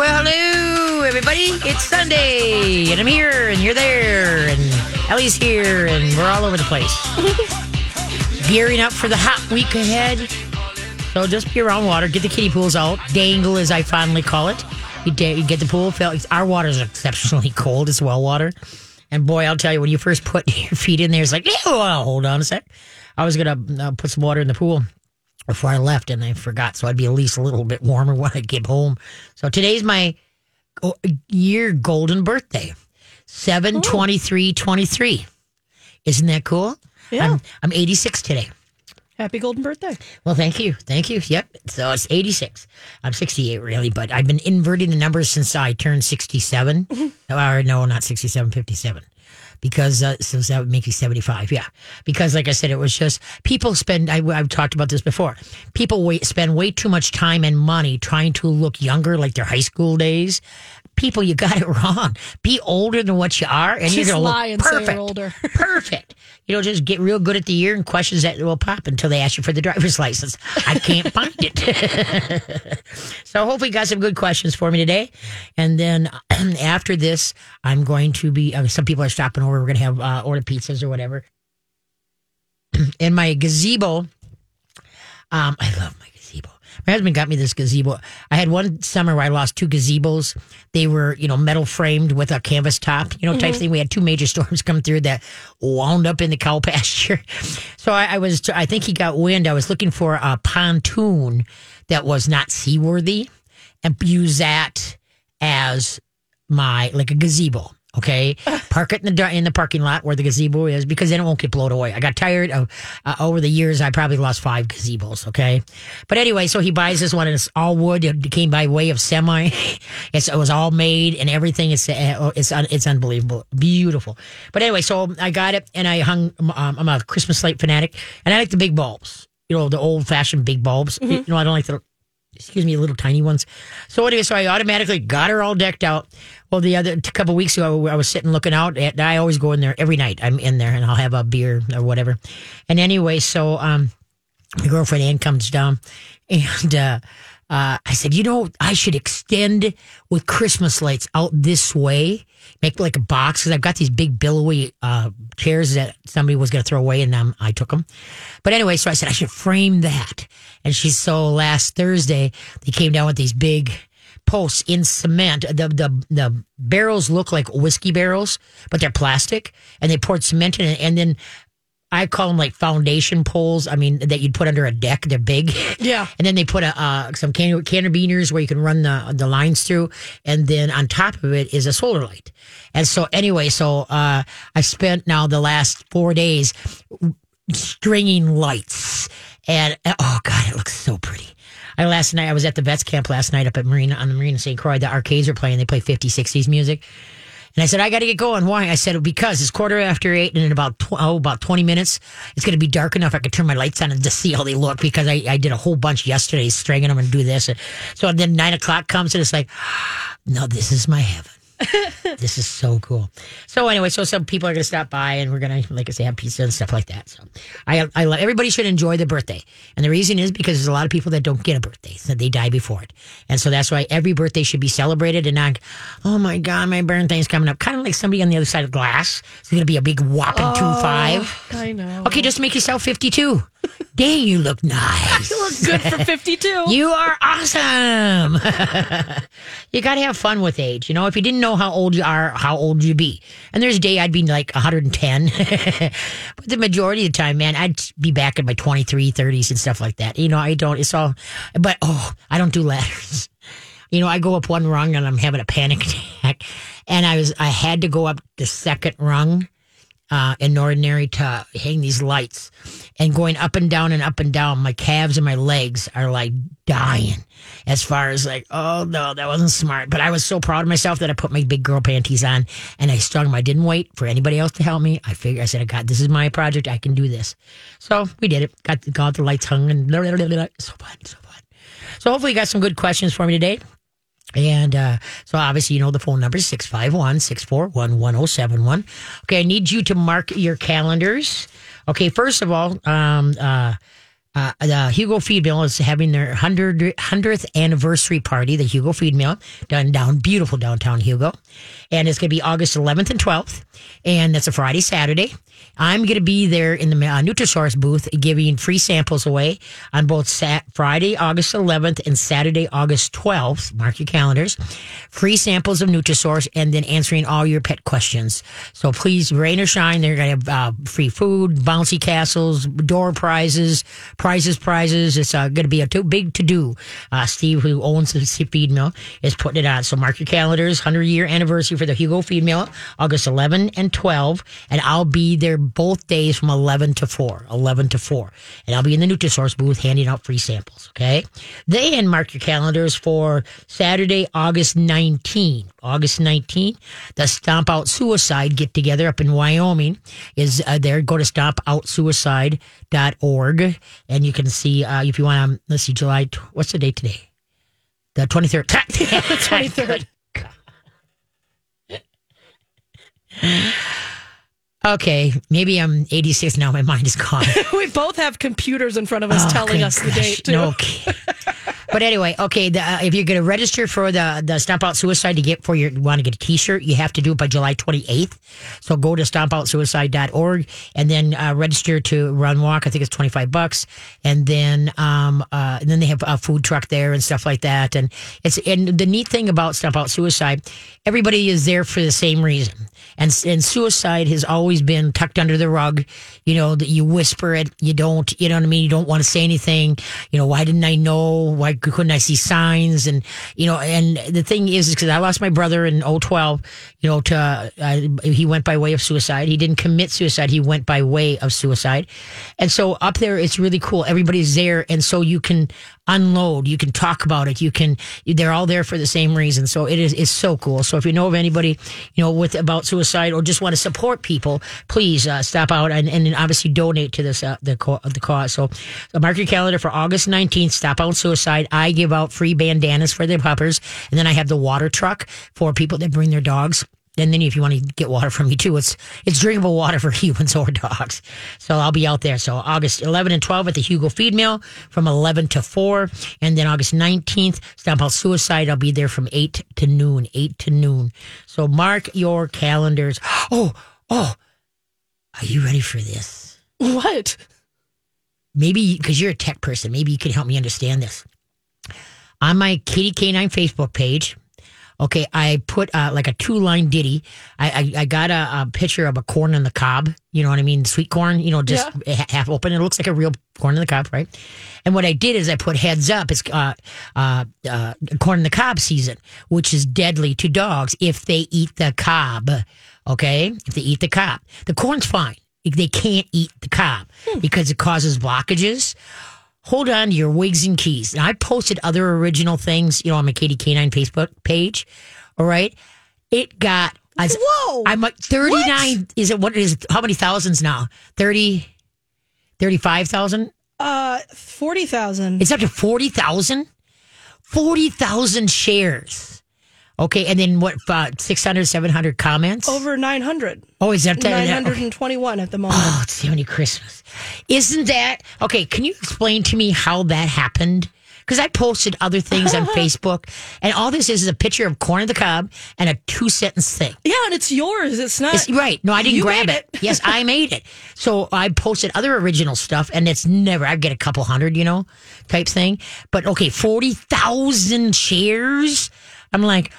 Well, hello, everybody. It's Sunday, and I'm here, and you're there, and Ellie's here, and we're all over the place. Gearing up for the hot week ahead. So just be around water, get the kiddie pools out, dangle as I fondly call it. You, da- you get the pool. filled. our water is exceptionally cold. It's well water. And boy, I'll tell you, when you first put your feet in there, it's like, oh, hold on a sec. I was going to uh, put some water in the pool before I left, and I forgot. So I'd be at least a little bit warmer when I get home. So today's my year golden birthday 7 23 23. Isn't that cool? Yeah. I'm, I'm 86 today. Happy golden birthday. Well, thank you. Thank you. Yep. So it's 86. I'm 68, really, but I've been inverting the numbers since I turned 67. or uh, no, not 67, 57. Because, uh, so that would make you 75. Yeah. Because, like I said, it was just people spend, I, I've talked about this before. People wait, spend way too much time and money trying to look younger, like their high school days. People, you got it wrong. Be older than what you are, and you're Just to lie look you're perfect. older. perfect. You know, just get real good at the year and questions that will pop until they ask you for the driver's license. I can't find it. so hopefully you got some good questions for me today. And then after this, I'm going to be, uh, some people are stopping over. We're going to have uh, order pizzas or whatever. In my gazebo, um, I love my. My husband got me this gazebo. I had one summer where I lost two gazebos. They were, you know, metal framed with a canvas top, you know, type mm-hmm. thing. We had two major storms come through that wound up in the cow pasture. So I, I was, I think he got wind. I was looking for a pontoon that was not seaworthy and use that as my, like a gazebo. Okay, park it in the in the parking lot where the gazebo is because then it won't get blown away. I got tired of uh, over the years. I probably lost five gazebos. Okay, but anyway, so he buys this one and it's all wood. It came by way of semi. It's, it was all made and everything. It's uh, it's it's unbelievable, beautiful. But anyway, so I got it and I hung. Um, I'm a Christmas light fanatic and I like the big bulbs. You know, the old fashioned big bulbs. You know, I don't like the excuse me, little tiny ones. So anyway, so I automatically got her all decked out. Well, the other couple weeks ago, I was sitting looking out. At, I always go in there every night. I'm in there and I'll have a beer or whatever. And anyway, so um, my girlfriend Ann comes down, and uh, uh, I said, you know, I should extend with Christmas lights out this way, make like a box because I've got these big billowy uh, chairs that somebody was going to throw away, and um, I took them. But anyway, so I said I should frame that, and she so last Thursday they came down with these big posts in cement. The the the barrels look like whiskey barrels, but they're plastic, and they poured cement in it, and then. I call them like foundation poles. I mean, that you'd put under a deck. They're big. Yeah. And then they put a, uh, some can- carabiners where you can run the, the lines through. And then on top of it is a solar light. And so anyway, so, uh, I spent now the last four days stringing lights and oh God, it looks so pretty. I last night, I was at the vets camp last night up at Marina on the Marina St. Croix. The arcades are playing. They play 50s, 60s music. And I said, I got to get going. Why? I said, because it's quarter after eight, and in about tw- oh, about twenty minutes, it's going to be dark enough I could turn my lights on and just see how they look. Because I, I did a whole bunch yesterday, stringing them and do this. So then nine o'clock comes, and it's like, no, this is my heaven. this is so cool. So anyway, so some people are going to stop by, and we're going to, like I say, have pizza and stuff like that. So I, I, love- everybody should enjoy the birthday, and the reason is because there's a lot of people that don't get a birthday, so they die before it, and so that's why every birthday should be celebrated and not, oh my god, my birthday's coming up, kind of like somebody on the other side of glass. It's going to be a big whopping two five. Oh, I know. Okay, just make yourself fifty two. Dang, you look nice. You look good for 52. You are awesome. you got to have fun with age. You know, if you didn't know how old you are, how old you'd be. And there's a day I'd be like 110. but the majority of the time, man, I'd be back in my 23, 30s and stuff like that. You know, I don't, it's all, but oh, I don't do ladders. You know, I go up one rung and I'm having a panic attack. And I was, I had to go up the second rung uh, in ordinary to hang these lights and going up and down and up and down. My calves and my legs are like dying as far as like, oh no, that wasn't smart. But I was so proud of myself that I put my big girl panties on and I strung them. I didn't wait for anybody else to help me. I figured, I said, God, this is my project. I can do this. So we did it. Got, got the lights hung and blah, blah, blah, so fun, so fun. So hopefully you got some good questions for me today. And uh, so obviously, you know, the phone number is 651 641 1071. Okay, I need you to mark your calendars. Okay, first of all, um, uh, uh, the Hugo Feed Mill is having their 100, 100th anniversary party, the Hugo Feed Mill, done down beautiful downtown Hugo. And it's going to be August 11th and 12th. And that's a Friday, Saturday. I'm going to be there in the uh, Nutrisource booth giving free samples away on both sat- Friday, August 11th and Saturday, August 12th. Mark your calendars. Free samples of Nutrisource and then answering all your pet questions. So please, rain or shine, they're going to have uh, free food, bouncy castles, door prizes, prizes, prizes. It's uh, going to be a too big to do. Uh, Steve, who owns the feed mill, is putting it on. So mark your calendars. 100 year anniversary for the Hugo Feed Mill, August 11 and 12. And I'll be there both days from 11 to 4. 11 to 4. And I'll be in the Nutrisource booth handing out free samples. Okay. Then mark your calendars for Saturday, August 19. August 19, the Stomp Out Suicide get together up in Wyoming is uh, there. Go to stompoutsuicide.org and you can see, uh, if you want to, let's see, July, what's the date today? The 23rd. the 23rd. Okay, maybe I'm 86 now. My mind is gone. we both have computers in front of us Oh, telling us the date, too. No, but anyway, okay. The, uh, if you're going to register for the the Stomp Out Suicide to get for your want to get a T-shirt, you have to do it by July 28th. So go to stompoutsuicide.org and then uh, register to run walk. I think it's 25 bucks, and then um uh and then they have a food truck there and stuff like that. And it's and the neat thing about Stomp Out Suicide, everybody is there for the same reason. And and suicide has always been tucked under the rug. You know that you whisper it, you don't. You know what I mean. You don't want to say anything. You know why didn't I know? Why couldn't I see signs? And you know, and the thing is, because I lost my brother in 012, You know, to uh, he went by way of suicide. He didn't commit suicide. He went by way of suicide. And so up there, it's really cool. Everybody's there, and so you can unload. You can talk about it. You can. They're all there for the same reason. So it is is so cool. So if you know of anybody, you know, with about suicide or just want to support people, please uh, stop out and, and obviously donate to this uh, the co- the cause. So uh, mark your calendar for August nineteenth. Stop out suicide. I give out free bandanas for the puppers, and then I have the water truck for people that bring their dogs. And then if you want to get water from me too, it's it's drinkable water for humans or dogs. So I'll be out there. So August 11 and 12 at the Hugo Feed Mill from 11 to 4. And then August 19th, Stomp Out Suicide. I'll be there from 8 to noon. 8 to noon. So mark your calendars. Oh, oh. Are you ready for this? What? Maybe because you're a tech person, maybe you can help me understand this. On my Katie K9 Facebook page, okay, I put uh, like a two line ditty. I, I, I got a, a picture of a corn on the cob. You know what I mean? Sweet corn, you know, just ha- half open. It looks like a real corn on the cob, right? And what I did is I put heads up. It's uh, uh, uh, corn on the cob season, which is deadly to dogs if they eat the cob. Okay, if they eat the cob, the corn's fine. They can't eat the cob because it causes blockages hold on to your wigs and keys. And I posted other original things, you know, on my Katie K9 Facebook page. All right. It got, I, Whoa. I'm like 39. Is it what is? How many thousands now? 30, 35,000? Uh, 40,000. It's up to 40,000? 40,000 shares. Okay. And then what, uh, 600, 700 comments? Over 900. Oh, is that that? 921 at the moment. Oh, it's Sammy Christmas. Isn't that okay? Can you explain to me how that happened? Because I posted other things on Facebook, and all this is is a picture of corn on the cob and a two sentence thing. Yeah, and it's yours. It's not. It's, right. No, I didn't grab made it. yes, I made it. So I posted other original stuff, and it's never, I get a couple hundred, you know, type thing. But okay, 40,000 shares. I'm like,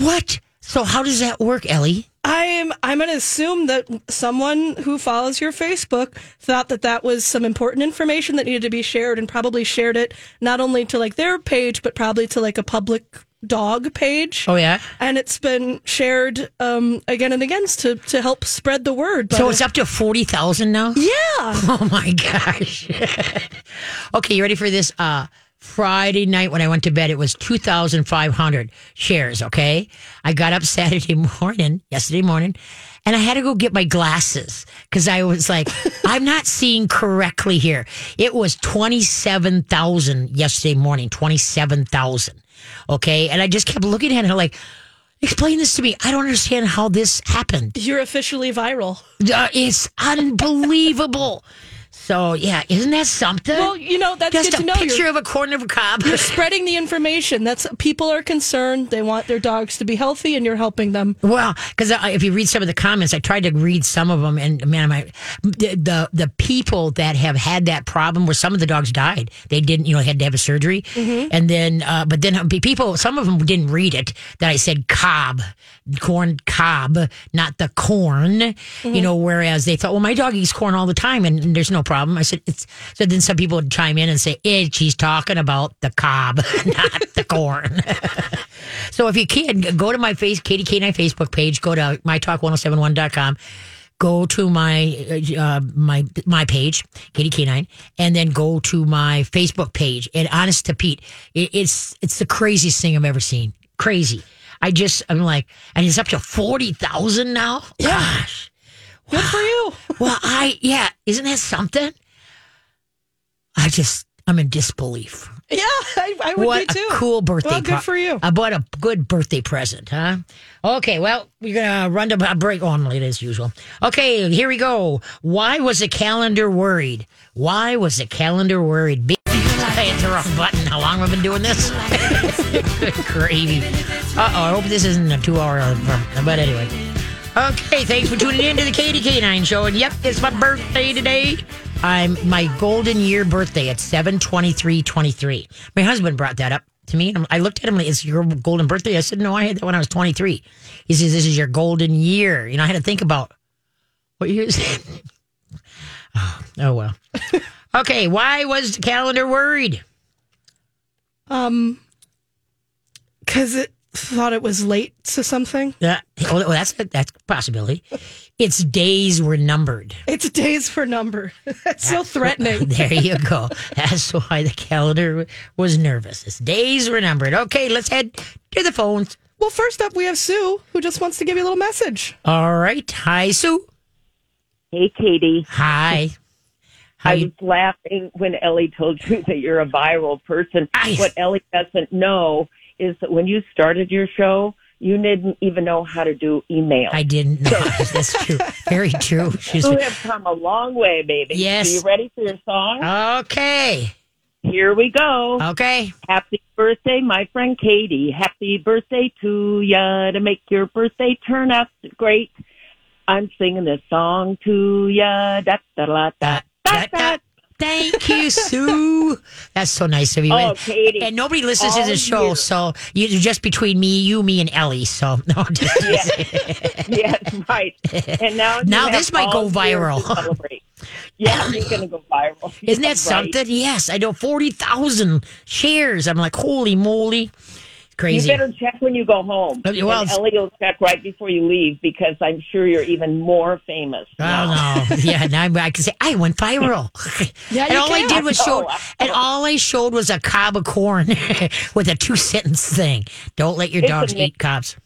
what? So how does that work, Ellie? I'm I'm going to assume that someone who follows your Facebook thought that that was some important information that needed to be shared and probably shared it not only to like their page but probably to like a public dog page. Oh, yeah. And it's been shared um, again and again to to help spread the word. But So it's up to 40,000 now? yeah. Oh my gosh. okay, you ready for this? Uh, Friday night when I went to bed, it was 2,500 shares. Okay. I got up Saturday morning, yesterday morning, and I had to go get my glasses because I was like, I'm not seeing correctly here. It was 27,000 yesterday morning, 27,000. Okay. And I just kept looking at it like, explain this to me. I don't understand how this happened. You're officially viral. Uh, it's unbelievable. So yeah, isn't that something? Well, you know, that's just good a to know. picture You're, of a corn of a cob. you're spreading the information. That's people are concerned. They want their dogs to be healthy, and you're helping them. Well, because if you read some of the comments, I tried to read some of them, and man, my the, the the people that have had that problem where some of the dogs died, they didn't, you know, had to have a surgery, mm-hmm. and then, uh, but then uh, people, some of them didn't read it that I said cob, corn cob, not the corn, mm-hmm. you know. Whereas they thought, well, my dog eats corn all the time, and, and there's no problem. I said it's so. Then some people would chime in and say, "It, she's talking about the cob, not the corn." So if you can, go to my face, Katie K9 Facebook page, go to mytalk1071.com, go to my, uh, my, my page, Katie K9, and then go to my Facebook page. And honest to Pete, it, it's, it's the craziest thing I've ever seen. Crazy. I just, I'm like, and it's up to 40,000 now? Gosh. Good for you. Well, I, yeah, isn't that something? I just, I'm in disbelief. Yeah, I, I would What be too. a cool birthday! Well, good pro- for you. I bought a good birthday present, huh? Okay, well, we're gonna run to a break on late as usual. Okay, here we go. Why was the calendar worried? Why was the calendar worried? Be- I hit the wrong button. How long have I been doing this? good gravy. Uh oh, I hope this isn't a two-hour. But anyway. Okay, thanks for tuning in to the Katie K9 show. And yep, it's my birthday today. I'm my golden year birthday at 72323. My husband brought that up to me. I looked at him like, is your golden birthday? I said, no, I had that when I was 23. He says, this is your golden year. You know, I had to think about what year is it? oh, oh, well. okay, why was the calendar worried? Um, because it thought it was late to something. Yeah, well, that's a, that's a possibility. Its days were numbered. Its days were numbered. That's so threatening. There you go. That's why the calendar was nervous. Its days were numbered. Okay, let's head to the phones. Well, first up, we have Sue, who just wants to give you a little message. All right. Hi, Sue. Hey, Katie. Hi. How I you? was laughing when Ellie told you that you're a viral person. I- What Ellie doesn't know is that when you started your show, you didn't even know how to do email. I didn't know. That's true. Very true. She's you have come a long way, baby. Yes. Are you ready for your song? okay. Here we go. Okay. Happy birthday, my friend Katie. Happy birthday to ya to make your birthday turn out great. I'm singing this song to ya. Da da da da da da. Thank you, Sue. That's so nice of you. Oh, and, Katie, and nobody listens to the show, year. so you're just between me, you, me, and Ellie. So no, just, Yeah. yes, right. And now, Now this might go viral. Yeah, you're going to go viral. Isn't Yeah, that something? Yes, I know forty thousand shares. I'm like, holy moly, You better check when you go home. Uh, okay, well, and Ellie will check right before you leave because I'm sure you're even more famous. Oh no! Yeah, now I can say I went viral. Yeah, and all I did was show, Oh, and all I showed was a cob of corn with a two sentence thing. Don't let your It's dogs amazing. eat cobs.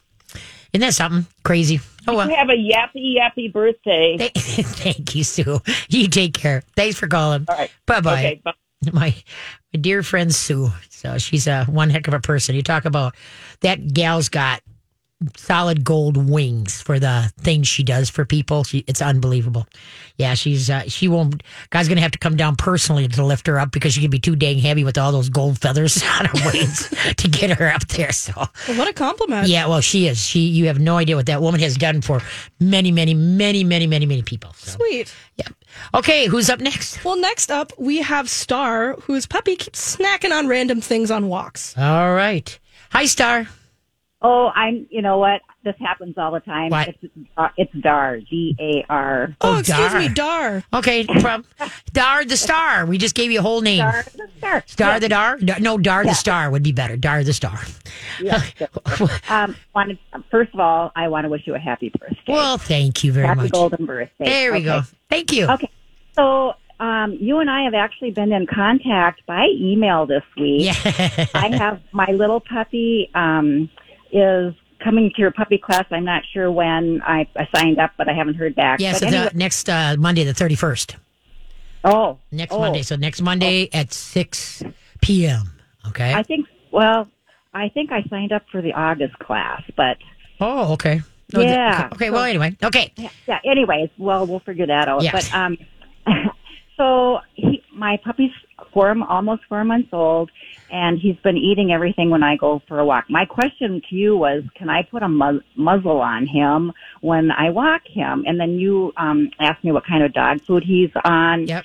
Isn't that something crazy? Oh well. You have a yappy yappy birthday. Thank you, Sue. You take care. Thanks for calling. All right. Bye bye. Okay, bye. My my dear friend Sue. So she's a one heck of a person. You talk about that gal's got solid gold wings for the things she does for people. She, it's unbelievable. Yeah, she's uh, she won't. Guy's gonna have to come down personally to lift her up because she can be too dang heavy with all those gold feathers on her wings to get her up there. So Well, what a compliment. yeah, well, she is. She you have no idea what that woman has done for many, many, many, many, many, many people. So Sweet. yeah. Okay, who's up next? Well, next up, we have Star, whose puppy keeps snacking on random things on walks. All right. Hi, Star. Oh, I'm. You know what? This happens all the time. What? It's uh, it's Dar. D A R. Oh, Oh, excuse Dar. me, Dar. Okay, no problem. Dar the Star. We just gave you a whole name. Dar. the Star Star the Dar? Dar- No, Dar the Star would be better. Dar the Star. Um, wanted, first of all, I want to wish you a happy birthday. well, thank you very much. happy much. golden birthday. There we Okay. go. Thank you. Okay. So, um, you and I have actually been in contact by email this week. Yeah. I have my little puppy um, is coming to your puppy class. I'm not sure when I, I signed up, but I haven't heard back. yes, but the anyway, next uh, Monday, the 31st. oh, Next oh. Monday. So next Monday at 6 p.m. Okay. I think. Well, I think I signed up for the August class, but oh, okay. No, Yeah. okay, well, anyway. Okay. yeah. yeah anyways, well, we'll figure that out. Yes. But um, So he, my puppy's four, almost four months old, and he's been eating everything when I go for a walk. My question to you was, can I put a mu- muzzle on him when I walk him? And then you um, asked me what kind of dog food he's on. Yep.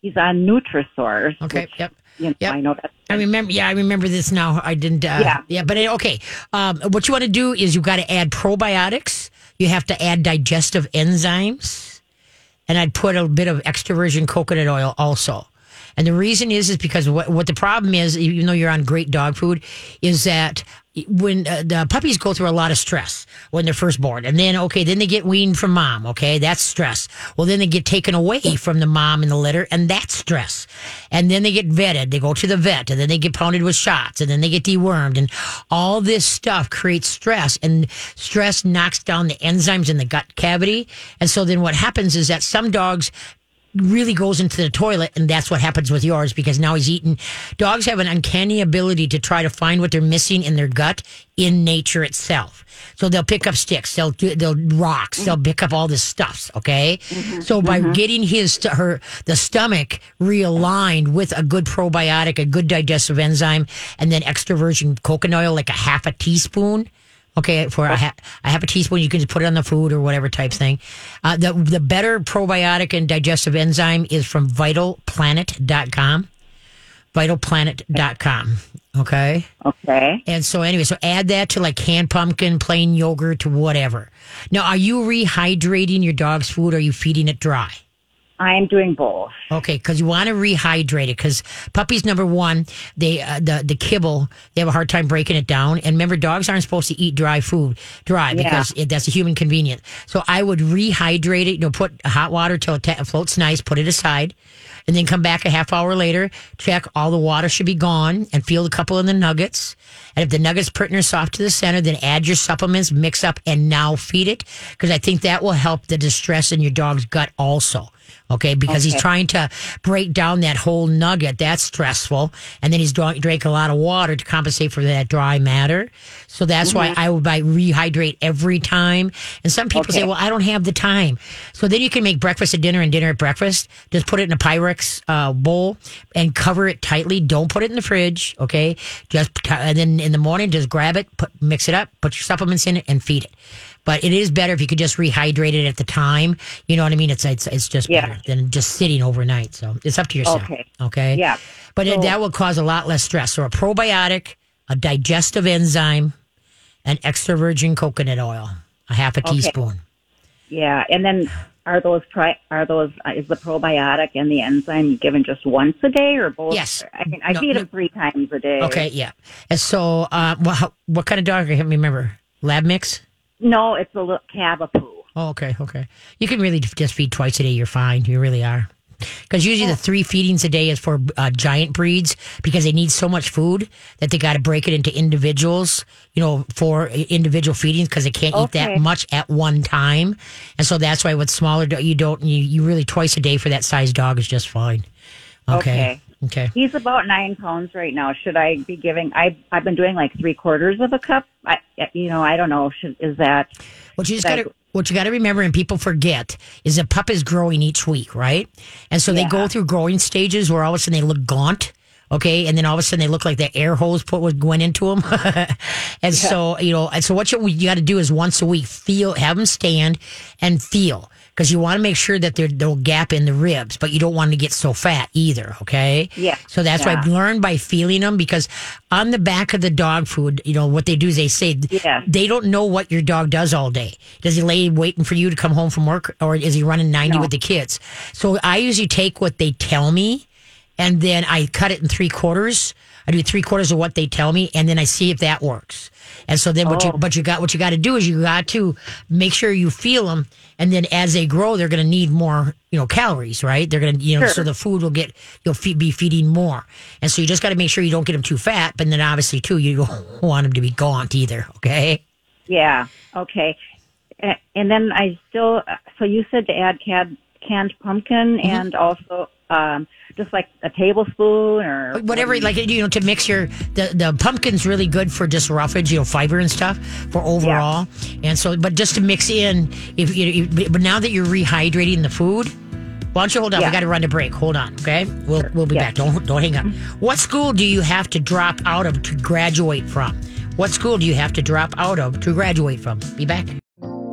He's on Nutrisource. Okay. which, Yep. You know, Yep. I know that. I remember. Yeah, I remember this now. I didn't. Uh, Yeah. Yeah. But it, okay. Um, what you want to do is you've got to add probiotics. You have to add digestive enzymes, and I'd put a bit of extra virgin coconut oil also. And the reason is is because what what the problem is, even though you're on great dog food, is that when uh, the puppies go through a lot of stress when they're first born, and then okay, then they get weaned from mom. Okay, that's stress. Well, then they get taken away from the mom and the litter, and that's stress. And then they get vetted. They go to the vet, and then they get pounded with shots, and then they get dewormed, and all this stuff creates stress, and stress knocks down the enzymes in the gut cavity. And so then what happens is that some dogs really goes into the toilet and that's what happens with yours because now he's eating. Dogs have an uncanny ability to try to find what they're missing in their gut in nature itself. So they'll pick up sticks they'll do they'll rocks they'll pick up all this stuffs okay? Mm-hmm. So by mm-hmm. getting his her the stomach realigned with a good probiotic a good digestive enzyme and then extra virgin coconut oil like a half a teaspoon Okay, for a, ha- a half a teaspoon, you can just put it on the food or whatever type thing. Uh, the the better probiotic and digestive enzyme is from vitalplanet.com. Vitalplanet.com. Okay. Okay. And so, anyway, so add that to like canned pumpkin, plain yogurt, to whatever. Now, are you rehydrating your dog's food or are you feeding it dry? I'm doing both. Okay, because you want to rehydrate it. Because puppies, number one, they uh, the the kibble they have a hard time breaking it down. And remember, dogs aren't supposed to eat dry food dry Yeah. because it, that's a human convenience. So I would rehydrate it. You know, put hot water till it ta- floats nice. Put it aside, and then come back a half hour later. Check all the water should be gone, and feel a couple of the nuggets. And if the nuggets pretty soft to the center, then add your supplements, mix up, and now feed it. Because I think that will help the distress in your dog's gut also. Okay, because he's trying to break down that whole nugget. That's stressful, and then he's drank a lot of water to compensate for that dry matter. So that's why I would buy rehydrate every time. And some people say, "Well, I don't have the time." So then you can make breakfast at dinner and dinner at breakfast. Just put it in a Pyrex uh, bowl and cover it tightly. Don't put it in the fridge. Okay, just and then in the morning, just grab it, put mix it up, put your supplements in it, and feed it. But it is better if you could just rehydrate it at the time. You know what I mean? It's it's, it's just Yeah. better than just sitting overnight. So it's up to yourself. Okay. Okay. Yeah. But it, that will cause a lot less stress. So a probiotic, a digestive enzyme, and extra virgin coconut oil, a half a teaspoon. Yeah, and then are those pri- are those uh, is the probiotic and the enzyme given just once a day or both? Yes. I mean, I No, feed no. them three times a day. Okay. Yeah. And so, uh, what, what kind of dog? I can't remember. Lab mix. No, it's a little Cavapoo. Oh, okay, okay. You can really just feed twice a day. You're fine. You really are. Because usually the three feedings a day is for uh, giant breeds because they need so much food that they got to break it into individuals, you know, for individual feedings because they can't eat that much at one time. And so that's why with smaller, you don't, you, you really twice a day for that size dog is just fine. Okay. Okay. He's about nine pounds right now. Should I be giving? I I've been doing like three quarters of a cup. I you know I don't know. Should, is that What you just got to what you got to remember, and people forget, is a pup is growing each week, right? And so they go through growing stages where all of a sudden they look gaunt. Okay, and then all of a sudden they look like the air hose put was went into them, and so you know, and so what you, you got to do is once a week feel, have them stand and feel, because you want to make sure that there's no gap in the ribs, but you don't want to get so fat either. Okay, Yeah. So that's why Yeah. learn by feeling them, because on the back of the dog food, you know what they do is they say Yeah. they don't know what your dog does all day. Does he lay waiting for you to come home from work or is he running 90 No. with the kids? So I usually take what they tell me and then I cut it in three quarters. I do three quarters of what they tell me and then I see if that works. And so then what you, Oh. but you got, what you got to do is you got to make sure you feel them. And then as they grow, they're going to need more, you know, calories, right? They're going to, you know, Sure. so the food will get, you'll fe- be feeding more. And so you just got to make sure you don't get them too fat. But then obviously too, you don't want them to be gaunt either. Okay. yeah okay? And then I still so you said to add canned canned pumpkin Mm-hmm. and also um, just like a tablespoon or whatever like you know to mix your the the pumpkin's really good for just roughage you know fiber and stuff for overall and so but just to mix in if you but now that you're rehydrating the food Why don't you hold on? We got to run to break. Hold on, okay? We'll we'll be Yeah. back. Don't don't hang up. What school do you have to drop out of to graduate from? What school do you have to drop out of to graduate from? Be back.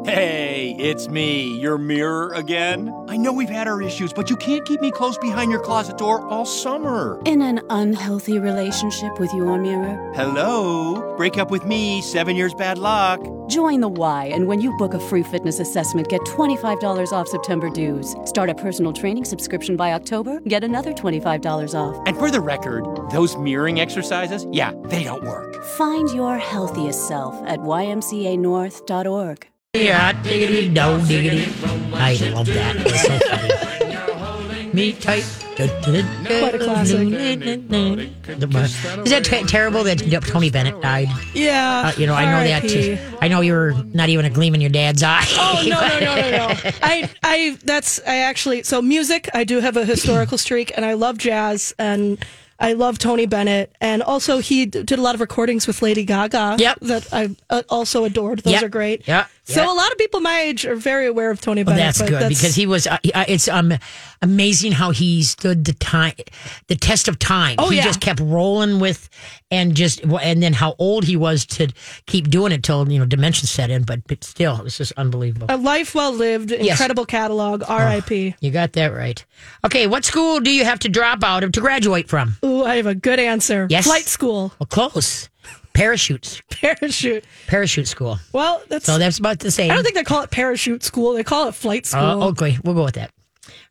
Hey, it's me, your mirror again. I know we've had our issues, but you can't keep me close behind your closet door all summer. In an unhealthy relationship with your mirror? Hello? Break up with me, seven years bad luck. Join the Y, and when you book a free fitness assessment, get $25 off September dues. Start a personal training subscription by October, get another $25 off. And for the record, those mirroring exercises, yeah, they don't work. Find your healthiest self at ymcanorth.org. Yeah, diggity do diggity. I love that. It's so funny. Me tight. Quite a classic. Is that t- terrible that Tony Bennett died? Yeah. Uh, you know, I know that. Too. I know you're not even a gleam in your dad's eye. Oh no no no no no! I I that's I actually so music. I do have a historical streak, and I love jazz, and I love Tony Bennett, and also he d- did a lot of recordings with Lady Gaga. Yep. that I uh, also adored. Those Yep. are great. Yep. So a lot of people my age are very aware of Tony Well, Bennett. that's but good because he was. Uh, it's um amazing how he stood the time, the test of time. Oh, he yeah. just kept rolling with, and just and then how old he was to keep doing it till you know dementia set in. But, but still, it was just unbelievable. a life well lived, incredible catalog. R.I.P. You got that right. Okay, what school do you have to drop out of to graduate from? Ooh, I have a good answer. Yes. Flight school, Well, close. Parachutes. parachute. Parachute school. Well, that's. So that's about the same. I don't think they call it parachute school. They call it flight school. Oh, okay, we'll go with that.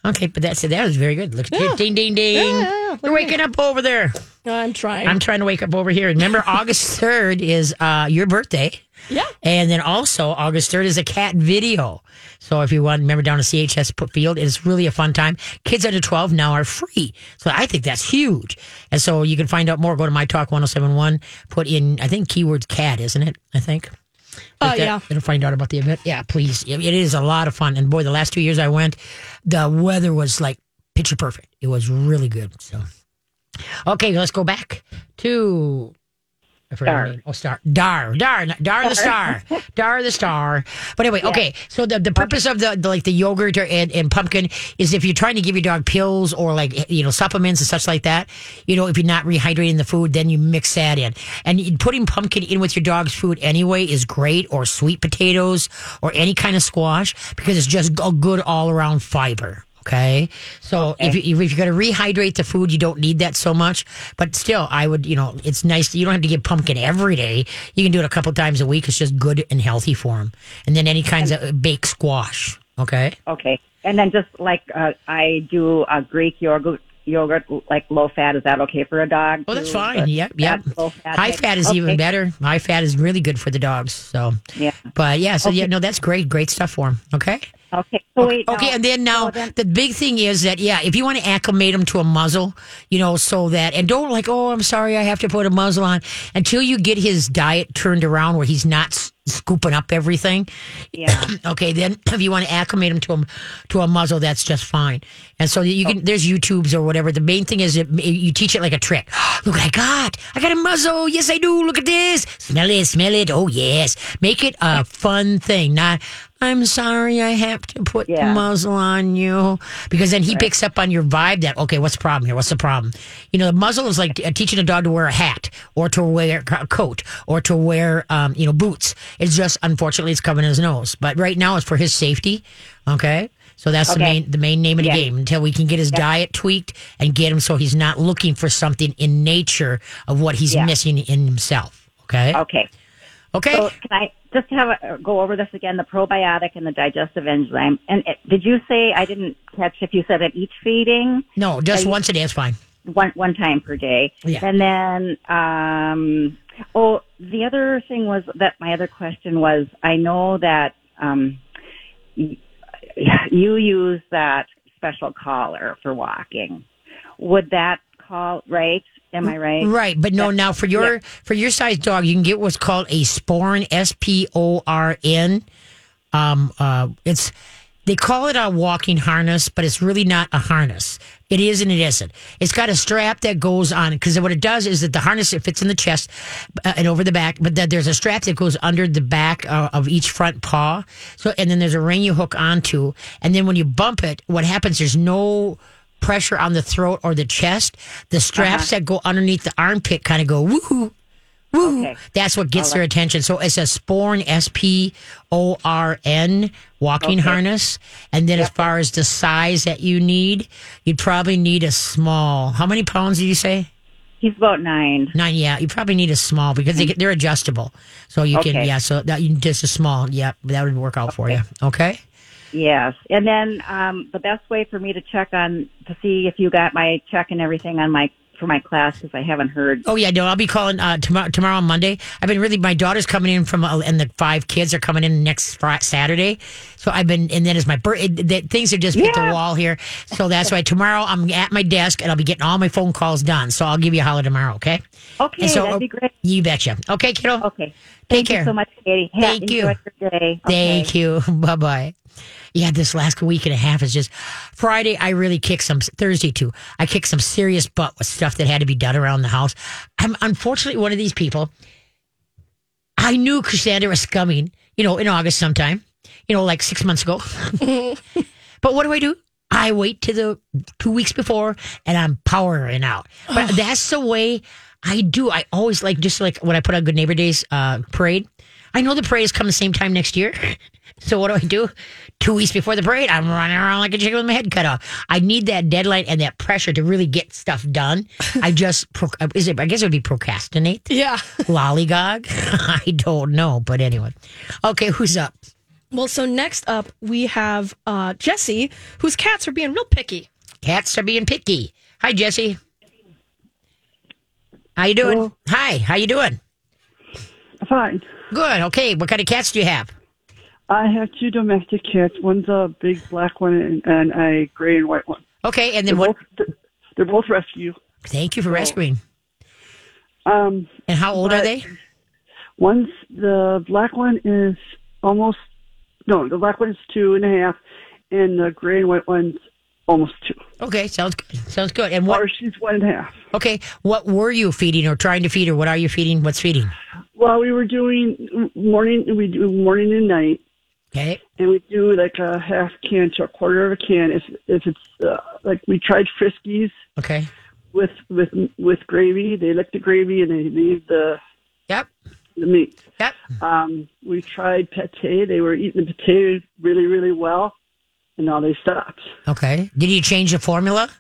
Okay, but that's it. That was very good. Look at you. Ding, ding, ding. Yeah, yeah, yeah. We're waking up over there. I'm trying. I'm trying to wake up over here. Remember, August 3rd is uh, your birthday. Yeah. And then also, August 3rd is a cat video. So if you want, remember down to CHS Field, it's really a fun time. Kids under 12 now are free. So I think that's huge. And so you can find out more. Go to My Talk 1071, put in, I think, keywords cat, isn't it? I think. Oh, Like that, yeah. It'll find out about the event. Yeah, please. It is a lot of fun. And boy, the last two years I went, the weather was like picture perfect. It was really good. So, okay, let's go back to. I forgot her Star. name. Oh, star. Dar. Dar. Dar the star. Dar the star. But anyway, okay. So the, the purpose of the, the like the yogurt or, and, and pumpkin is if you're trying to give your dog pills or like eh, you know supplements and such like that. You know, if you're not rehydrating the food, then you mix that in. And putting pumpkin in with your dog's food anyway is great, or sweet potatoes, or any kind of squash because it's just a good all around fiber. Okay. So if, you, if you're going to rehydrate the food, you don't need that so much. But still, I would, you know, it's nice. You don't have to give pumpkin every day. You can do it a couple times a week. It's just good and healthy for them. And then any kinds of baked squash. Okay. Okay. And then just like uh, I do a Greek yogurt, yogurt like low fat. Is that okay for a dog? Oh, that's fine. But Yep. Yep. fat. High fat is even better. High fat is really good for the dogs. So, Yeah. but yeah. So, yeah, Okay. no, that's great. Great stuff for them. Okay. Okay. So wait. Okay, now- and then now so then- the big thing is that yeah, if you want to acclimate them to a muzzle, you know, so that and don't like oh I'm sorry I have to put a muzzle on until you get his diet turned around where he's not s- scooping up everything. Yeah. okay, then if you want to acclimate him to a to a muzzle, that's just fine. And so you can there's YouTubes or whatever. The main thing is that you teach it like a trick. Look what I got! I got a muzzle. Yes, I do. Look at this. Smell it. Smell it. Oh yes. Make it a fun thing. Not I'm sorry I have to put the muzzle on you because then he picks up on your vibe that okay what's the problem here? What's the problem? You know the muzzle is like uh, teaching a dog to wear a hat or to wear a coat or to wear um, you know boots. It's just unfortunately it's covering his nose. But right now it's for his safety okay? So that's the main the main name of the Yeah. game until we can get his diet tweaked and get him so he's not looking for something in nature of what he's Yeah. missing in himself okay? Okay. okay? So can I just to have a, go over this again? The probiotic and the digestive enzyme. And it, did you say I didn't catch if you said at each feeding? no just once a day is fine one one time per day. Yeah. And then um oh the other thing was that my other question was I know that um y- you use that special collar for walking. Would that call right? Am I right? Right, but no. Now for your for your size dog, you can get what's called a sporn. S P O R N. Um, uh, it's they call it a walking harness, but it's really not a harness. It is and it isn't. It's got a strap that goes on because what it does is that the harness it fits in the chest uh, and over the back, but that there's a strap that goes under the back uh, of each front paw. So and then there's a ring you hook onto, and then when you bump it, what happens? There's no pressure on the throat or the chest. The straps uh-huh. that go underneath the armpit kind of go woohoo. Woo! Okay. That's what gets their attention. So it's a Sporn, S P O R N walking harness. And then as far as the size that you need, you'd probably need a small. How many pounds did you say? He's about nine. Nine. Yeah, you probably need a small because they get, they're adjustable. So you can yeah. So that you just a small. Yep, that would work out for you. Okay. Yes. And then um, the best way for me to check on to see if you got my check and everything on my for my class because I haven't heard. Oh yeah, no, I'll be calling uh, tomorrow. Tomorrow on Monday. I've been really. My daughter's coming in from, uh, and the five kids are coming in next Fri Saturday. So I've been, and then it's my birthday. Things are just hit the wall here. So that's why tomorrow I'm at my desk and I'll be getting all my phone calls done. So I'll give you a holler tomorrow. Okay. Okay, And so, that'd be great. You betcha. Okay, kiddo. Okay. Take Thank care. you so much, Katie. Thank you. enjoy your day. Thank Okay. you. Bye bye. Yeah, this last week and a half is just Friday. I really kicked some Thursday too. I kicked some serious butt with stuff that had to be done around the house. I'm unfortunately one of these people. I knew Cassandra was coming, you know, in August sometime, you know, like six months ago. but what do I do? I wait to the two weeks before and I'm powering out. But that's the way I do. I always like, just like when I put on Good Neighbor Days uh, parade, I know the parade is coming the same time next year. So what do I do? Two weeks before the parade, I'm running around like a chicken with my head cut off. I need that deadline and that pressure to really get stuff done. I just, pro- is it? I guess it would be procrastinate, Yeah. lollygog. I don't know, but anyway. Okay, who's up? Well, so next up we have uh, Jesse, whose cats are being real picky. Cats are being picky. Hi, Jesse. How you doing? Hi. How you doing? Fine. Good. Okay. What kind of cats do you have? I have two domestic cats. One's a big black one and, and a gray and white one. Okay, and then They're what? both they're both rescue. Thank you for rescuing. Um, And how old are they? one's the black one is almost no, the black one is two and a half, and the gray and white one's almost two. Okay, sounds good. Sounds good. And what? Or she's one and a half. Okay, what were you feeding or trying to feed, or what are you feeding? What's feeding? Well, we were doing morning. We do morning and night, Okay. and we do like a half can to a quarter of a can. If if it's uh, like we tried Friskies Okay. with with with gravy, they lick the gravy and they leave the Yep. the meat. Yep. Um, we tried pate. They were eating the pate really, really well, and now they stopped. Okay. Did you change the formula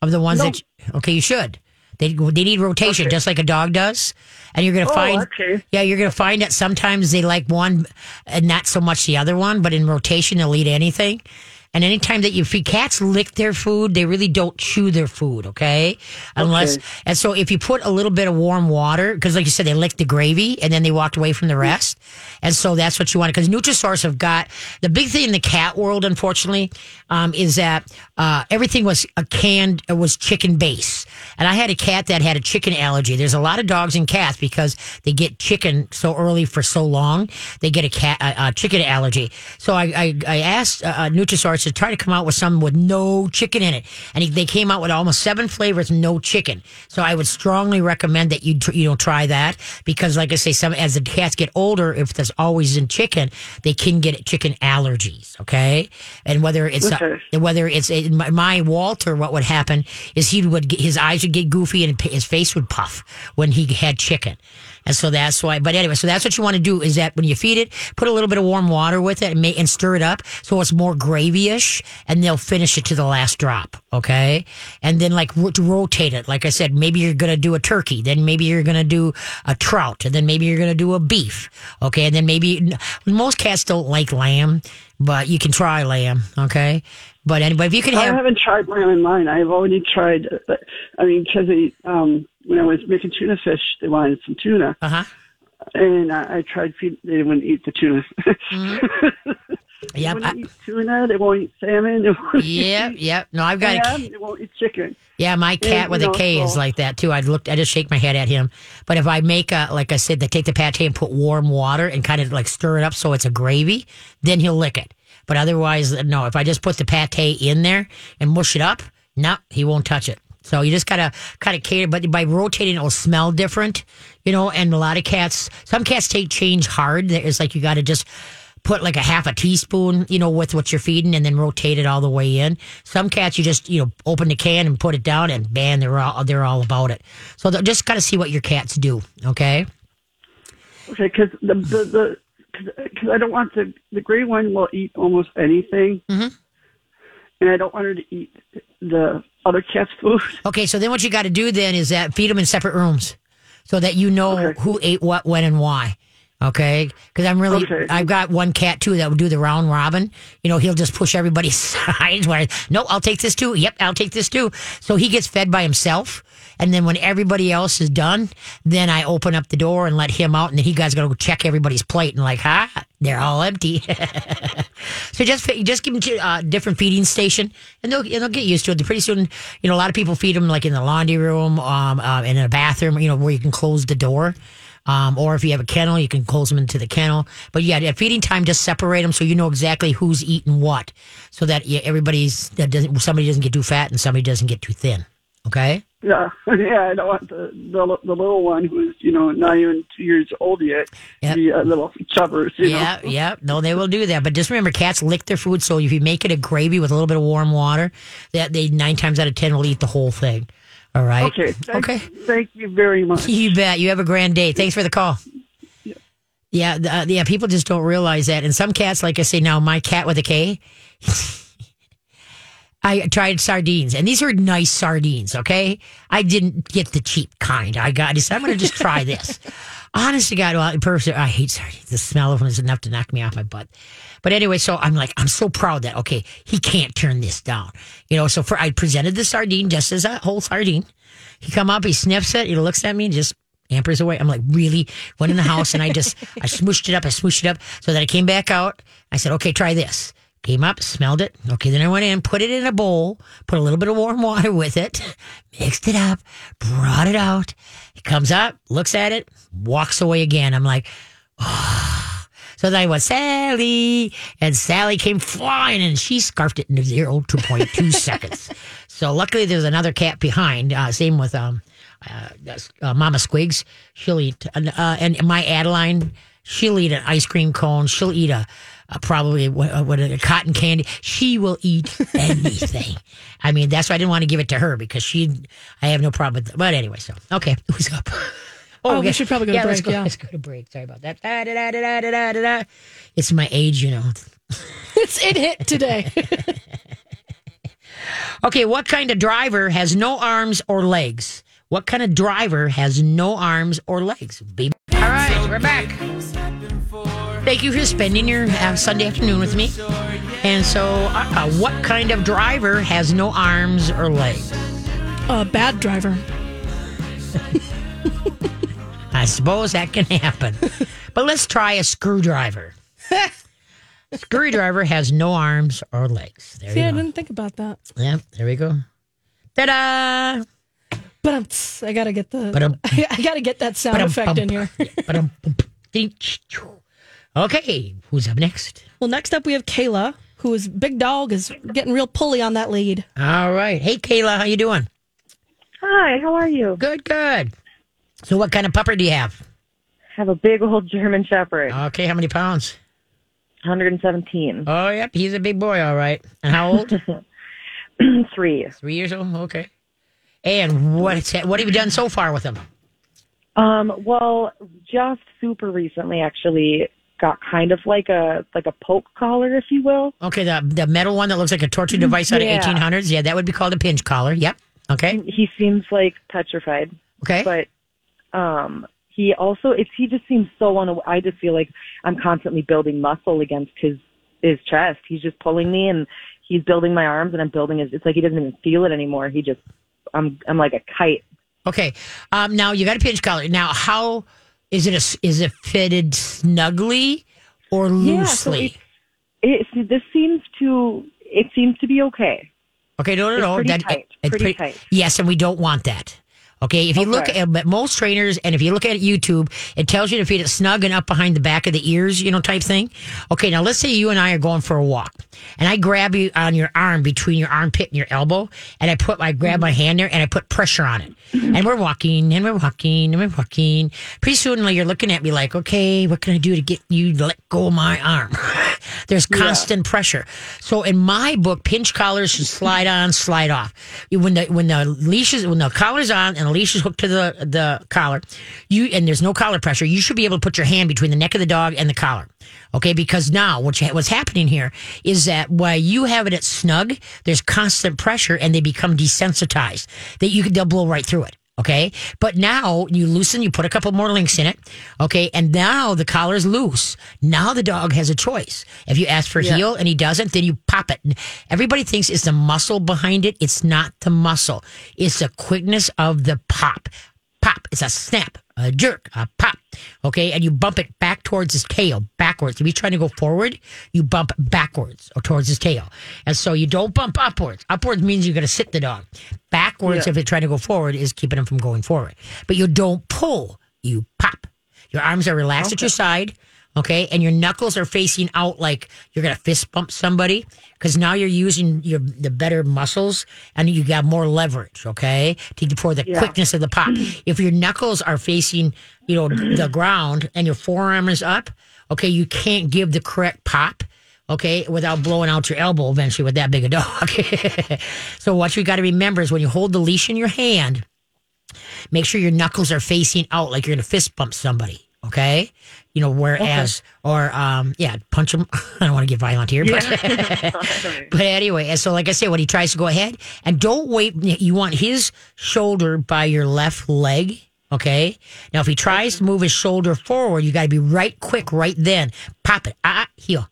of the ones No. that? Okay, you should. They they need rotation, just like a dog does, and you're gonna Oh, find. okay. Yeah, you're gonna find that sometimes they like one and not so much the other one, but in rotation they'll eat anything. And anytime that you feed cats lick their food, they really don't chew their food, okay? Unless Okay. and so if you put a little bit of warm water, because like you said, they licked the gravy and then they walked away from the rest. And so that's what you want. Because Nutrisource have got the big thing in the cat world, unfortunately, um, is that uh, everything was a canned, it was chicken base. And I had a cat that had a chicken allergy. There's a lot of dogs and cats because they get chicken so early for so long, they get a cat a, a chicken allergy. So I I, I asked uh, uh, Nutrisource to try to come out with some with no chicken in it, and he, they came out with almost seven flavors, no chicken. So I would strongly recommend that you tr- you know try that because, like I say, some as the cats get older, if there's always in chicken, they can get chicken allergies. Okay, and whether it's uh, Okay. whether it's uh, my, my Walter, what would happen is he would get, his eyes would get goofy and his face would puff when he had chicken. And so that's why, but anyway, so that's what you want to do is that when you feed it, put a little bit of warm water with it and, make, and stir it up so it's more gravy-ish and they'll finish it to the last drop. Okay. And then like ro- rotate it. Like I said, maybe you're going to do a turkey, then maybe you're going to do a trout, and then maybe you're going to do a beef. Okay. And then maybe most cats don't like lamb, but you can try lamb. Okay. But anyway, if you can have I have, haven't tried lamb in mine. I've only tried. uh, I mean, because they um, when I was making tuna fish, they wanted some tuna, uh huh. and I, I tried feed. They wouldn't eat the tuna. they Yep. wouldn't I- eat tuna. They won't eat salmon. They won't Yep. eat Yep. No, I've got a, ham, They won't eat chicken. Yeah, my cat with a know, K is like that too. I looked, I just shake my head at him. But if I make a, like I said, they take the pate and put warm water and kind of like stir it up so it's a gravy, then he'll lick it. But otherwise, no. If I just put the pate in there and mush it up, no, he won't touch it. So you just gotta kind of cater, but by rotating, it will smell different, you know. And a lot of cats, some cats take change hard. It's like you got to just put like a half a teaspoon, you know, with what you're feeding, and then rotate it all the way in. Some cats, you just you know open the can and put it down, and man, they're all they're all about it. So just gotta see what your cats do. Okay. Okay, because the the because I don't want the the gray one will eat almost anything, Mhm. and I don't want her to eat the other cat's food. Okay, so then what you got to do then is that feed them in separate rooms so that you know Okay. who ate what, when, and why. Okay, because I'm really, Okay. I've got one cat too that would do the round robin. You know, he'll just push everybody's sides. Where, no, I'll take this too. Yep, I'll take this too. So he gets fed by himself, and then when everybody else is done, then I open up the door and let him out, and then he guys got to go check everybody's plate and like, ha, they're all empty. So just just give them a uh, different feeding station, and they'll and they'll get used to it. Pretty soon, you know, a lot of people feed them like in the laundry room, um, uh, in a bathroom, you know, where you can close the door. Um, or if you have a kennel, you can close them into the kennel. But yeah, at feeding time, just separate them so you know exactly who's eating what, so that yeah, everybody's that doesn't somebody doesn't get too fat and somebody doesn't get too thin. Okay. Yeah, yeah. I don't want the the, the little one who's you know not even two years old yet Yep. to be a little chubbers. You Yeah, know? yeah. No, they will do that. But just remember, cats lick their food. So if you make it a gravy with a little bit of warm water, that they nine times out of ten will eat the whole thing. All right. Okay. Thank, Okay. Thank you very much. You bet. You have a grand day. Thanks for the call. Yeah, the- uh, yeah. People just don't realize that. And some cats, like I say now, my cat with a K. I tried sardines, and these are nice sardines. Okay, I didn't get the cheap kind. I got. Said I'm going to just try this. Honest to God, well, person, I hate sardines. The smell of them is enough to knock me off my butt. But anyway, so I'm like, I'm so proud that okay, he can't turn this down. You know, so for I presented the sardine just as a whole sardine. He come up, he sniffs it, he looks at me, and just ampers away. I'm like, really? Went in the house and I just I smooshed it up, I smooshed it up, so that I came back out. I said, okay, try this. Came up, smelled it. Okay, then I went in, put it in a bowl, put a little bit of warm water with it, mixed it up, brought it out. He comes up, looks at it, walks away again. I'm like, oh. So then I went, Sally, and Sally came flying and she scarfed it in zero two point two seconds. So luckily there's another cat behind. Uh, same with um, uh, uh, Mama Squigs. She'll eat, uh, and my Adeline, she'll eat an ice cream cone. She'll eat a, a probably what, what a cotton candy. She will eat anything. I mean, that's why I didn't want to give it to her because she, I have no problem with. But anyway, so okay, who's up? Oh, we should probably go to yeah, let's break, go, yeah. let's go to break. Sorry about that. Da, da, da. It's my age, you know. It's it hit today. Okay, what kind of driver has no arms or legs? What kind of driver has no arms or legs? Baby. All right, we're back. Thank you for spending your uh, Sunday afternoon with me. And so, uh, uh, what kind of driver has no arms or legs? A bad driver. I suppose that can happen. but let's try a screwdriver. screwdriver has no arms or legs. There See, I you go. didn't think about that. Yeah, there we go. Ta-da! But I'm, I gotta get the. Ba-dum. I gotta get that sound Ba-dum, effect bum. in here. Ba-dum, bum, ding, choo. Okay, who's up next? Well, next up we have Kayla, who is big dog, is getting real pulley on that lead. All right. Hey, Kayla, how you doing? Hi, how are you? Good, good. So, what kind of pupper do you have? I have a big old German Shepherd, Okay, how many pounds? 117. Oh, yep, he's a big boy. All right. And how old? Three. Three years old. Okay. And what what have you done so far with him? Um, well, just super recently, actually, got kind of like a like a poke collar, if you will. Okay, the the metal one that looks like a torture device out Yeah. of 1800s. Yeah, that would be called a pinch collar. Yep. Okay. He seems like petrified, Okay. but um, he also it's he just seems so on. I just feel like I'm constantly building muscle against his his chest. He's just pulling me, and he's building my arms, and I'm building his. It's like he doesn't even feel it anymore. He just I'm I'm like a kite. Okay. Um, now you got a pinch collar. Now, how is it? A, is it fitted snugly or Yeah, so loosely? It, this seems to it seems to be okay. okay, no, no, it's no. pretty tight. it's Pretty tight. Yes, and we don't want that. Okay, if you look at most trainers, and if you look at YouTube, it tells you to feed it snug and up behind the back of the ears, you know, type thing. Okay, now let's say you and I are going for a walk, and I grab you on your arm between your armpit and your elbow, and I put I grab my hand there and I put pressure on it, and we're walking and we're walking and we're walking. Pretty soon, like, you're looking at me like, okay, what can I do to get you to let go of my arm? There's constant pressure. So in my book, pinch collars should slide on, slide off. When the when the leash is when the collar's on and leash is hooked to the the collar, you and there's no collar pressure, you should be able to put your hand between the neck of the dog and the collar. Okay, because now what you, what's happening here is that while you have it at snug, there's constant pressure and they become desensitized. That you could they'll blow right through it. Okay. But now you loosen, you put a couple more links in it. Okay. And now the collar is loose. Now the dog has a choice. If you ask for heel and he doesn't, then you pop it. Everybody thinks it's the muscle behind it. It's not the muscle. It's the quickness of the pop. Pop. It's a snap, a jerk, a pop. Okay. And you bump it back towards his tail, backwards. If he's trying to go forward, you bump backwards or towards his tail. And so you don't bump upwards. Upwards means you're going to sit the dog. Backwards, if they're trying to go forward, is keeping him from going forward. But you don't pull, you pop. Your arms are relaxed at your side. Okay. And your knuckles are facing out like you're going to fist bump somebody because now you're using your the better muscles and you got more leverage. Okay. To, for the quickness of the pop. Mm-hmm. if your knuckles are facing, you know, mm-hmm. the ground and your forearm is up, okay, you can't give the correct pop. Okay, without blowing out your elbow eventually with that big a dog. so what you got to remember is when you hold the leash in your hand, make sure your knuckles are facing out like you're going to fist bump somebody. Okay. You know, whereas, or, um, yeah, punch him. I don't want to get violent here, but, but anyway. So, like I say, when he tries to go ahead and don't wait, you want his shoulder by your left leg. Okay. Now, if he tries to move his shoulder forward, you got to be right quick right then. Pop it. Ah, uh heel.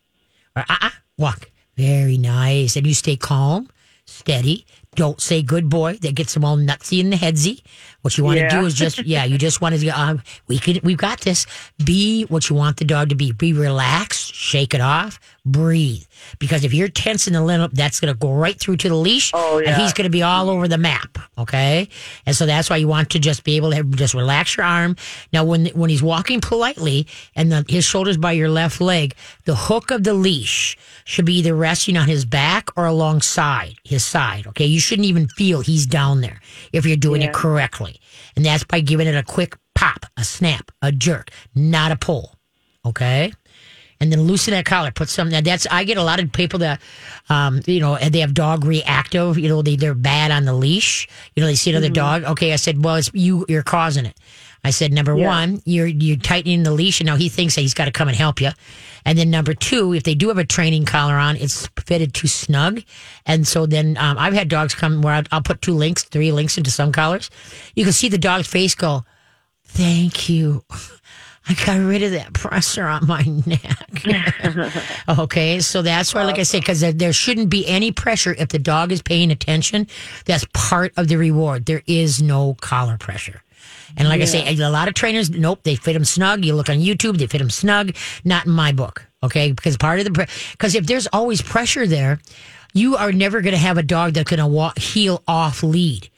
Or ah, uh walk. Very nice. And you stay calm, steady. Don't say good boy. That gets them all nutsy in the headsy. What you want to Yeah. do is just, yeah, you just want to, um, we could, we've got this. Be what you want the dog to be. Be relaxed, shake it off, breathe. Because if you're tensing the limb, that's going to go right through to the leash. Oh, And he's going to be all over the map. Okay. And so that's why you want to just be able to just relax your arm. Now, when, when he's walking politely and the, his shoulder's by your left leg, the hook of the leash should be either resting on his back or alongside his side. Okay. You shouldn't even feel he's down there if you're doing it correctly. And that's by giving it a quick pop, a snap, a jerk, not a pull. Okay and then loosen that collar. Put some. Now that's I get a lot of people that, um, you know, they have dog reactive. You know, they they're bad on the leash. You know, they see another dog. Okay, I said, well, it's you. You're causing it. I said, number one, you're you're tightening the leash, and now he thinks that he's got to come and help you. And then number two, if they do have a training collar on, it's fitted too snug. And so then um, I've had dogs come where I'll, I'll put two links, three links into some collars. You can see the dog's face go, "Thank you." I got rid of that pressure on my neck. okay, so that's why, like I say, because there shouldn't be any pressure if the dog is paying attention. That's part of the reward. There is no collar pressure. And like I say, a lot of trainers, nope, they fit them snug. You look on YouTube, they fit them snug. Not in my book, okay? Because part of the because if there's always pressure there, you are never going to have a dog that's going to walk heel off lead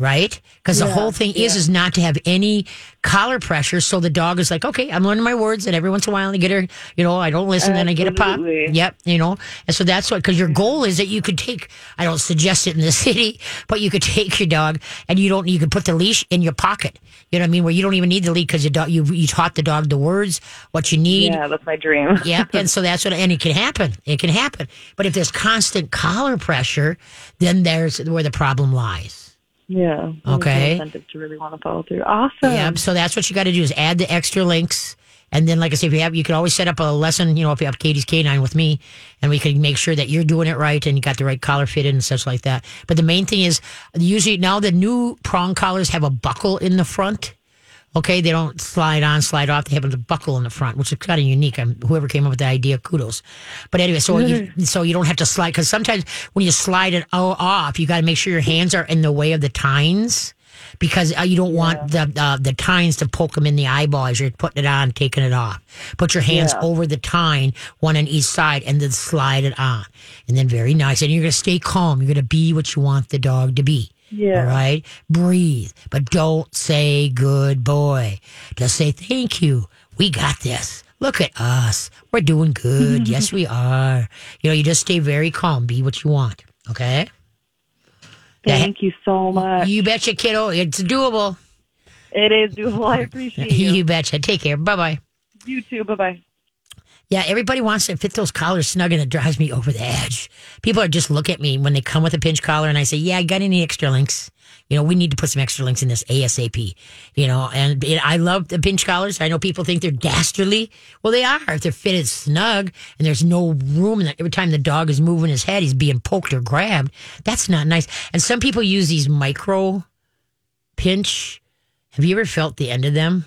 right? Because the whole thing is is not to have any collar pressure. So the dog is like, okay, I'm learning my words, and every once in a while I get her, you know, I don't listen, then I get a pop. Yep, you know, and so that's what because your goal is that you could take. I don't suggest it in the city, but you could take your dog and you don't. You could put the leash in your pocket. You know what I mean? Where you don't even need the leash because your dog you you taught the dog the words, what you need. Yeah, that's my dream. Yeah, and so that's what, and it can happen. It can happen. But if there's constant collar pressure, then there's where the problem lies. Yeah. Okay. Incentive to really want to follow through. Awesome. Yeah, so that's what you got to do is add the extra links. And then, like I say, if you have, you can always set up a lesson, you know, if you have Katie's K9 with me, and we can make sure that you're doing it right and you got the right collar fitted and such like that. But the main thing is, usually now the new prong collars have a buckle in the front. Okay, they don't slide on, slide off. They have a buckle in the front, which is kind of unique. Um whoever came up with the idea, kudos. But anyway, so you, so you don't have to slide because sometimes when you slide it off, you got to make sure your hands are in the way of the tines because uh, you don't want the uh, the tines to poke them in the eyeball as you're putting it on, taking it off. Put your hands over the tine, one on each side, and then slide it on, and then very nice. And you're gonna stay calm. You're gonna be what you want the dog to be. Yeah. All right. Breathe, but don't say good boy. Just say thank you. We got this. Look at us. We're doing good. yes, we are. You know, you just stay very calm. Be what you want. Okay. Thank you so much. You betcha, kiddo. It's doable. It is doable. I appreciate you. you betcha. Take care. Bye bye. you too. Bye bye. Yeah, everybody wants to fit those collars snug and it drives me over the edge. People are just look at me when they come with a pinch collar and I say, Yeah, I got any extra links? You know, we need to put some extra links in this ASAP. You know, and it, I love the pinch collars. I know people think they're dastardly. Well, they are. If they're fitted snug and there's no room, and every time the dog is moving his head, he's being poked or grabbed. That's not nice. And some people use these micro pinch. Have you ever felt the end of them?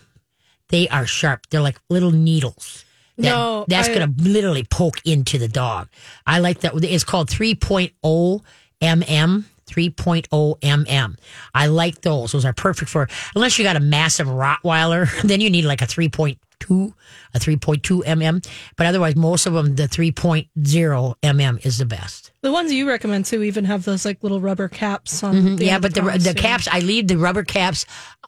They are sharp. They're like little needles. That- No, that's I- to literally poke into the dog. I like that. It's called 3.0 mm. 3.0 mm. I like those. Those are perfect for unless you got a massive Rottweiler, then you need like a 3.2, a 3.2 mm. But otherwise, most of them, the 3.0 mm is the best. The ones you recommend too even have those like little rubber caps on. Mhm, the yeah, but of the the caps, I leave the rubber caps,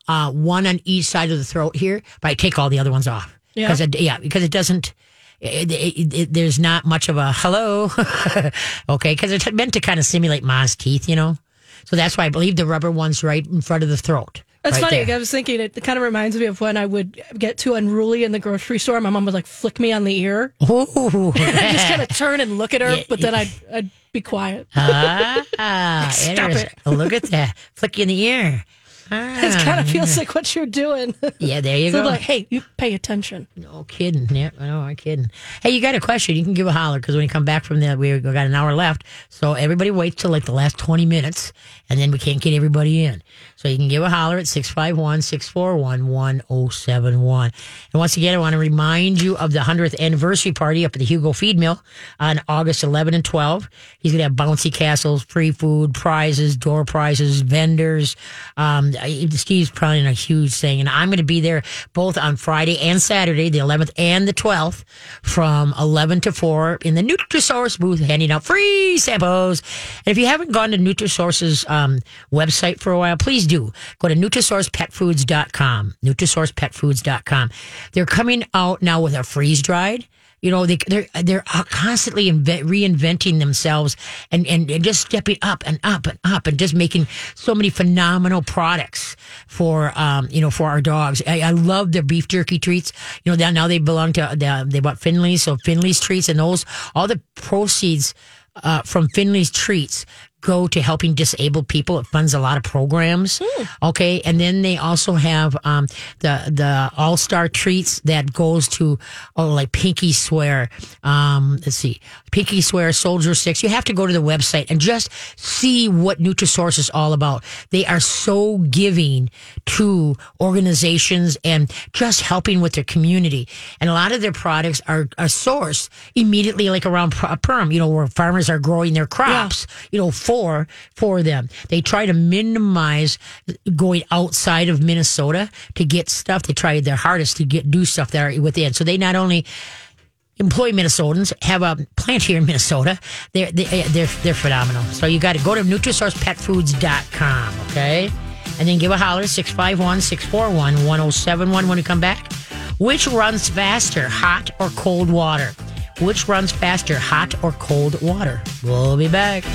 uh, one on each side of the throat here, but I take all the other ones off. Yeah. because it, yeah, because it doesn't. It, it, it, there's not much of a hello, okay, because it's meant to kind of simulate Ma's teeth, you know. So that's why I believe the rubber one's right in front of the throat. That's right funny. there. I was thinking it kind of reminds me of when I would get too unruly in the grocery store. My mom would like flick me on the ear. Ooh. I just kind of turn and look at her, Yeah, but then I'd, I'd be quiet. ah, Stop it. Look at that, flick you in the ear. Ah, It kind of feels like what you're doing. yeah, there you so go. like, hey, you pay attention. No kidding. Yeah, no, I'm kidding. Hey, you got a question? You can give a holler because when you come back from that, we got an hour left. So everybody waits till like the last 20 minutes and then we can't get everybody in. So you can give a holler at 651 641 1071. And once again, I want to remind you of the 100th anniversary party up at the Hugo Feed Mill on August 11 and 12. He's going to have bouncy castles, free food, prizes, door prizes, vendors. Um, Steve's planning a huge thing, and I'm going to be there both on Friday and Saturday, the 11th and the 12th, from 11 to 4 in the Nutrisource booth, handing out free samples. And if you haven't gone to Nutrisource's um, website for a while, please do go to NutrisourcePetFoods.com. NutrisourcePetFoods.com. They're coming out now with a freeze dried. You know, they, they're they're constantly inve- reinventing themselves and, and, and just stepping up and up and up and just making so many phenomenal products for um you know for our dogs. I, I love their beef jerky treats. You know, now now they belong to the, they bought Finley's, so Finley's treats and those all the proceeds uh, from Finley's treats go to helping disabled people. It funds a lot of programs. Okay, and then they also have um, the the All Star treats that goes to oh like Pinky Swear. Um, let's see, Pinky Swear Soldier Six. You have to go to the website and just see what Nutrisource is all about. They are so giving to organizations and just helping with their community. And a lot of their products are, are sourced immediately, like around Perham, you know, where farmers are growing their crops, you know, for for them. They try to minimize going outside of Minnesota to get stuff. They try their hardest to get do stuff that are within. So they not only employ Minnesotans, have a plant here in Minnesota. They're, they, eh, they're, they're phenomenal. So you got to go to NutrisourcePetFoods.com, okay? And then give a holler, 651 641 1071 when you come back. Which runs faster, hot or cold water? Which runs faster, hot or cold water? We'll be back.